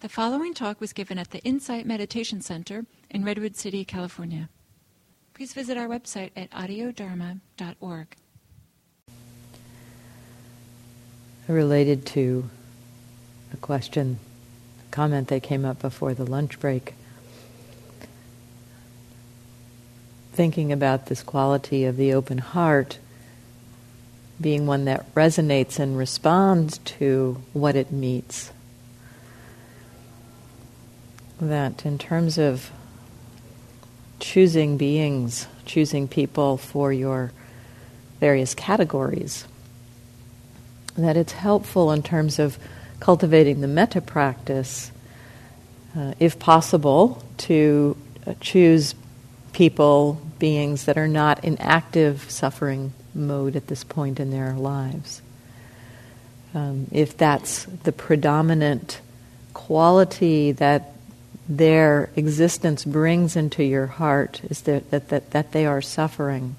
The following talk was given at the Insight Meditation Center in Redwood City, California. Please visit our website at audiodharma.org. Related to a question, a comment that came up before the lunch break. Thinking about this quality of the open heart being one that resonates and responds to what it meets that in terms of choosing beings, choosing people for your various categories, that it's helpful in terms of cultivating the metta practice, uh, if possible, to uh, choose people, beings that are not in active suffering mode at this point in their lives. Um, if that's the predominant quality that their existence brings into your heart is that, that, that, that they are suffering,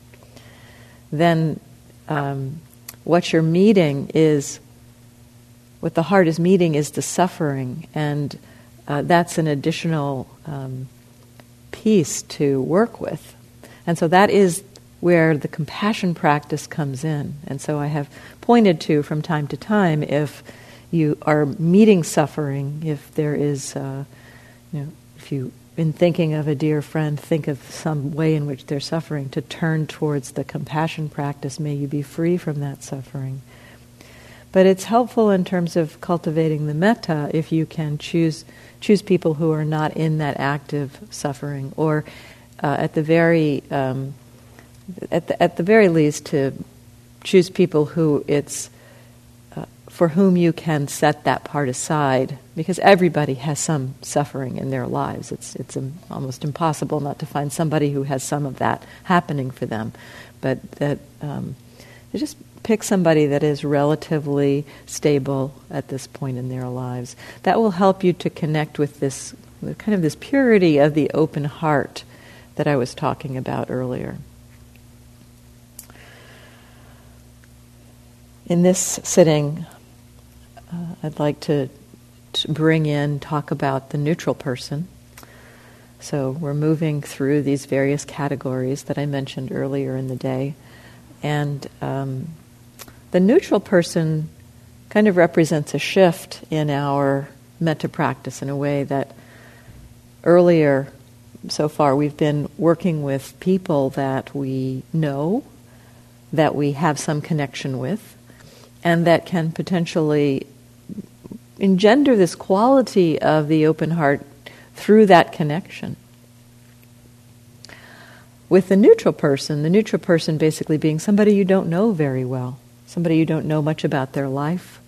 then um, what you're meeting is, what the heart is meeting is the suffering, and uh, that's an additional um, piece to work with. And so that is where the compassion practice comes in. And so I have pointed to from time to time if you are meeting suffering, if there is. Uh, you know, if you, in thinking of a dear friend, think of some way in which they're suffering, to turn towards the compassion practice. May you be free from that suffering. But it's helpful in terms of cultivating the metta if you can choose choose people who are not in that active suffering, or uh, at the very um, at the, at the very least to choose people who it's for whom you can set that part aside because everybody has some suffering in their lives. It's, it's almost impossible not to find somebody who has some of that happening for them. But that um, just pick somebody that is relatively stable at this point in their lives. That will help you to connect with this kind of this purity of the open heart that I was talking about earlier. In this sitting, uh, I'd like to, to bring in, talk about the neutral person. So we're moving through these various categories that I mentioned earlier in the day. And um, the neutral person kind of represents a shift in our metta practice in a way that earlier so far we've been working with people that we know, that we have some connection with, and that can potentially engender this quality of the open heart through that connection. With the neutral person, the neutral person basically being somebody you don't know very well, somebody you don't know much about their life,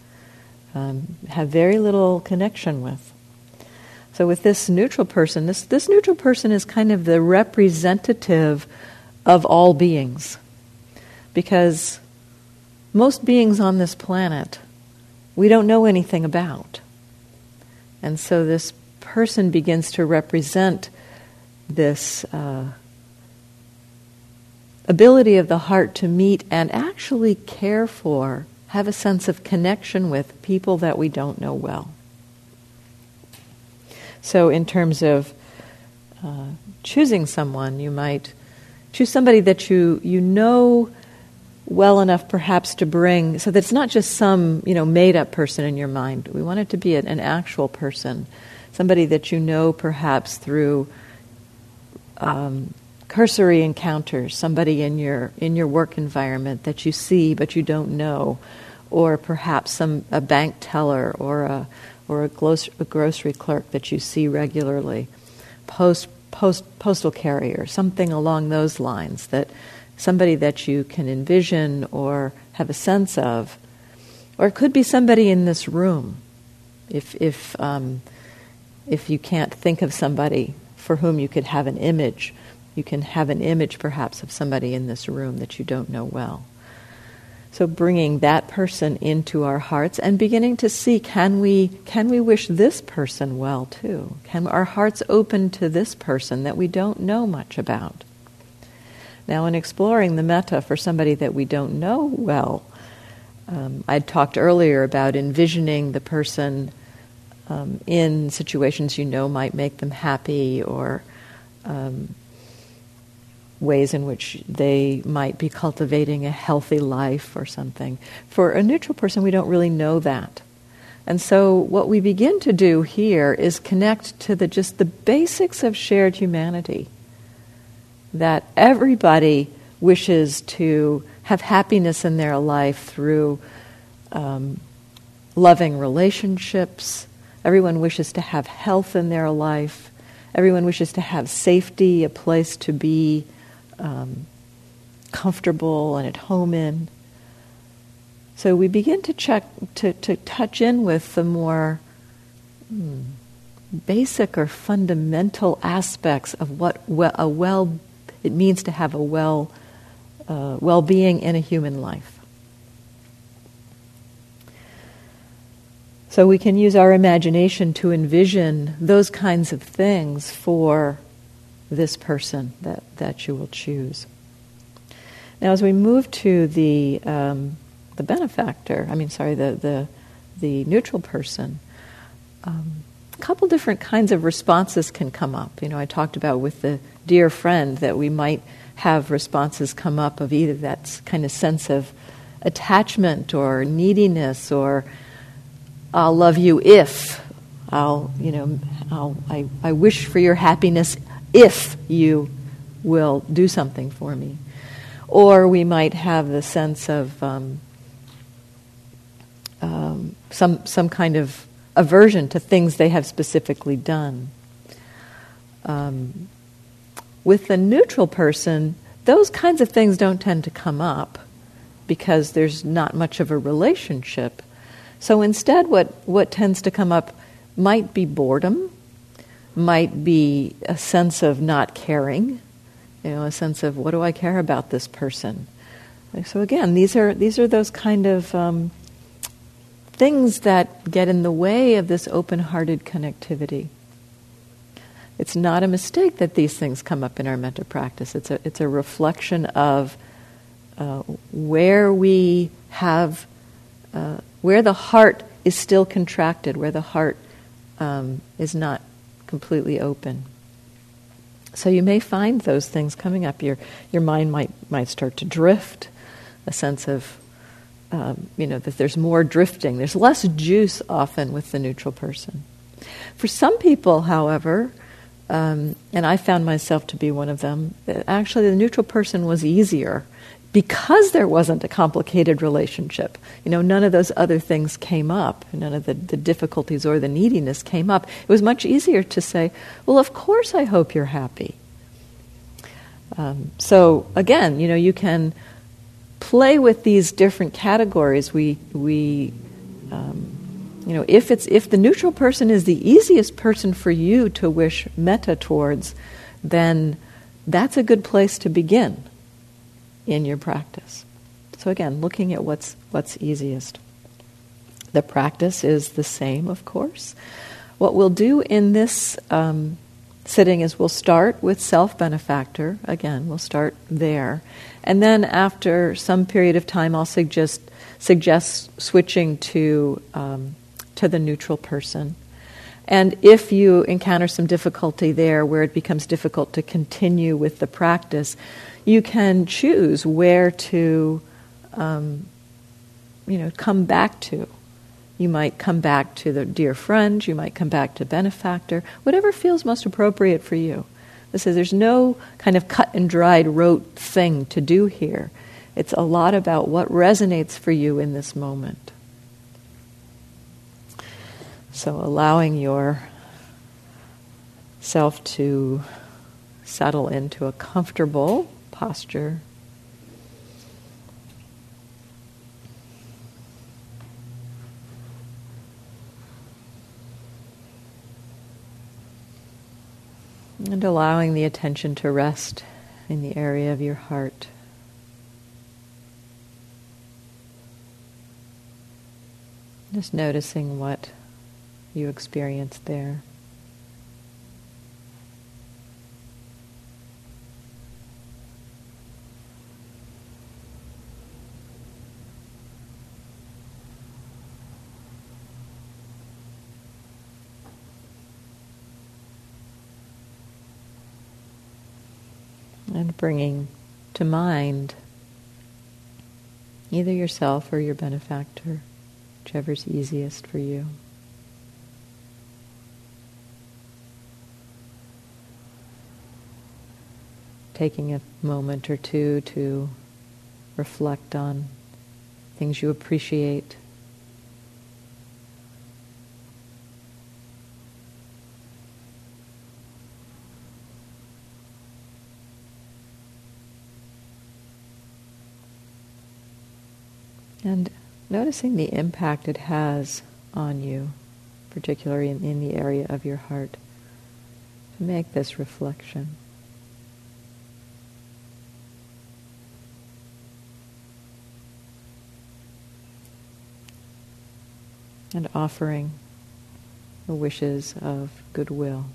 um, have very little connection with. So, with this neutral person, this, this neutral person is kind of the representative of all beings. Because most beings on this planet we don't know anything about. And so this person begins to represent this uh, ability of the heart to meet and actually care for, have a sense of connection with people that we don't know well. So, in terms of uh, choosing someone, you might choose somebody that you, you know well enough perhaps to bring so that it's not just some you know made up person in your mind. We want it to be an, actual person somebody that you know perhaps through um, cursory encounters somebody in your in your work environment that you see but you don't know or perhaps some a bank teller or a or a, glos- a grocery clerk that you see regularly. Post post postal carrier something along those lines that somebody that you can envision or have a sense of. Or it could be somebody in this room, if, if, um, if you can't think of somebody for whom you could have an image. You can have an image perhaps of somebody in this room that you don't know well. So bringing that person into our hearts and beginning to see can we can we wish this person well too? Can our hearts open to this person that we don't know much about? Now, in exploring the metta for somebody that we don't know well, um, I talked earlier about envisioning the person um, in situations you know might make them happy or um, ways in which they might be cultivating a healthy life or something. For a neutral person, we don't really know that. And so what we begin to do here is connect to the just the basics of shared humanity. That everybody wishes to have happiness in their life through um, loving relationships. Everyone wishes to have health in their life. Everyone wishes to have safety, a place to be um, comfortable and at home in. So we begin to check to, to touch in with the more hmm, basic or fundamental aspects of what a well it means to have a well uh, well-being in a human life. So we can use our imagination to envision those kinds of things for this person that, that you will choose. Now, as we move to the um, the benefactor, I mean, sorry, the the, the neutral person, um, couple different kinds of responses can come up. You know, I talked about with the dear friend that we might have responses come up of either that kind of sense of attachment or neediness or I'll love you if I'll you know I'll, I, I wish for your happiness if you will do something for me. Or we might have the sense of um, um, some, some kind of aversion to things they have specifically done. Um, with the neutral person, those kinds of things don't tend to come up because there's not much of a relationship. So instead, what, what tends to come up might be boredom might be a sense of not caring, you know, a sense of what do I care about this person. So again, these are these are those kind of um, things that get in the way of this open-hearted connectivity. It's not a mistake that these things come up in our metta practice. It's a it's a reflection of uh, where we have uh, where the heart is still contracted, where the heart um, is not completely open. So you may find those things coming up. Your your mind might might start to drift, a sense of um, you know that there's more drifting. There's less juice often with the neutral person. For some people, however, um, and I found myself to be one of them. Actually, the neutral person was easier because there wasn't a complicated relationship, you know, none of those other things came up, none of the, the difficulties or the neediness came up. It was much easier to say, well, of course I hope you're happy. Um, so again, you know, you can play with these different categories. We, we um, you know, if, it's, if the neutral person is the easiest person for you to wish metta towards, then that's a good place to begin in your practice. So again, looking at what's what's easiest. The practice is the same, of course. What we'll do in this um, sitting is we'll start with self benefactor. Again, we'll start there, and then after some period of time, I'll suggest suggest switching to um, to the neutral person. And if you encounter some difficulty there where it becomes difficult to continue with the practice, you can choose where to, um, you know, come back to. You might come back to the dear friend, you might come back to benefactor, whatever feels most appropriate for you. This is, there's no kind of cut and dried rote thing to do here. It's a lot about what resonates for you in this moment. So allowing your self to settle into a comfortable posture. And allowing the attention to rest in the area of your heart. Just noticing what you experience there. And bringing to mind either yourself or your benefactor, whichever's easiest for you. Taking a moment or two to reflect on things you appreciate. And noticing the impact it has on you, particularly in, in the area of your heart, to make this reflection. and offering the wishes of goodwill.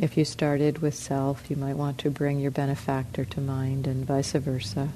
If you started with self, you might want to bring your benefactor to mind and vice versa.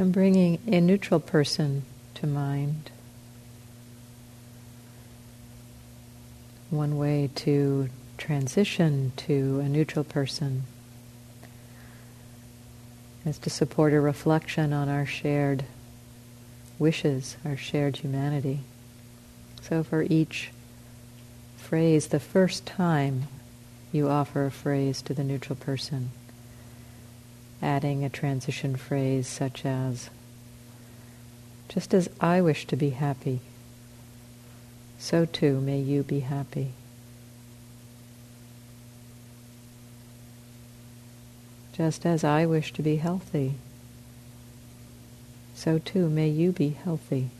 And bringing a neutral person to mind. One way to transition to a neutral person is to support a reflection on our shared wishes, our shared humanity. So for each phrase, the first time you offer a phrase to the neutral person, adding a transition phrase such as, just as I wish to be happy, so too may you be happy. Just as I wish to be healthy, so too may you be healthy.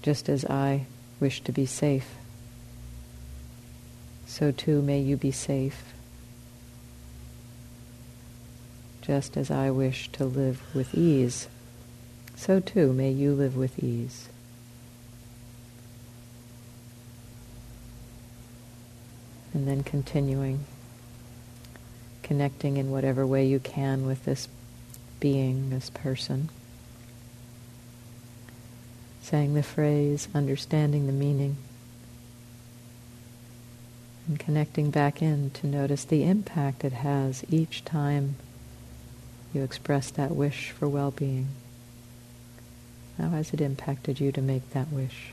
Just as I wish to be safe, so too may you be safe. Just as I wish to live with ease, so too may you live with ease. And then continuing, connecting in whatever way you can with this being, this person. Saying the phrase, understanding the meaning, and connecting back in to notice the impact it has each time you express that wish for well-being. How has it impacted you to make that wish?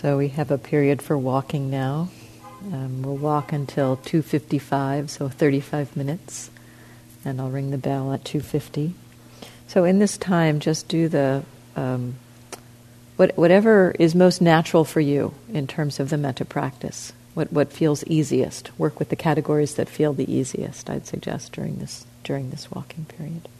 So we have a period for walking now. Um, we'll walk until 2:55, so 35 minutes, and I'll ring the bell at 2:50. So in this time, just do the um, what, whatever is most natural for you in terms of the metta practice. What what feels easiest. Work with the categories that feel the easiest. I'd suggest during this during this walking period.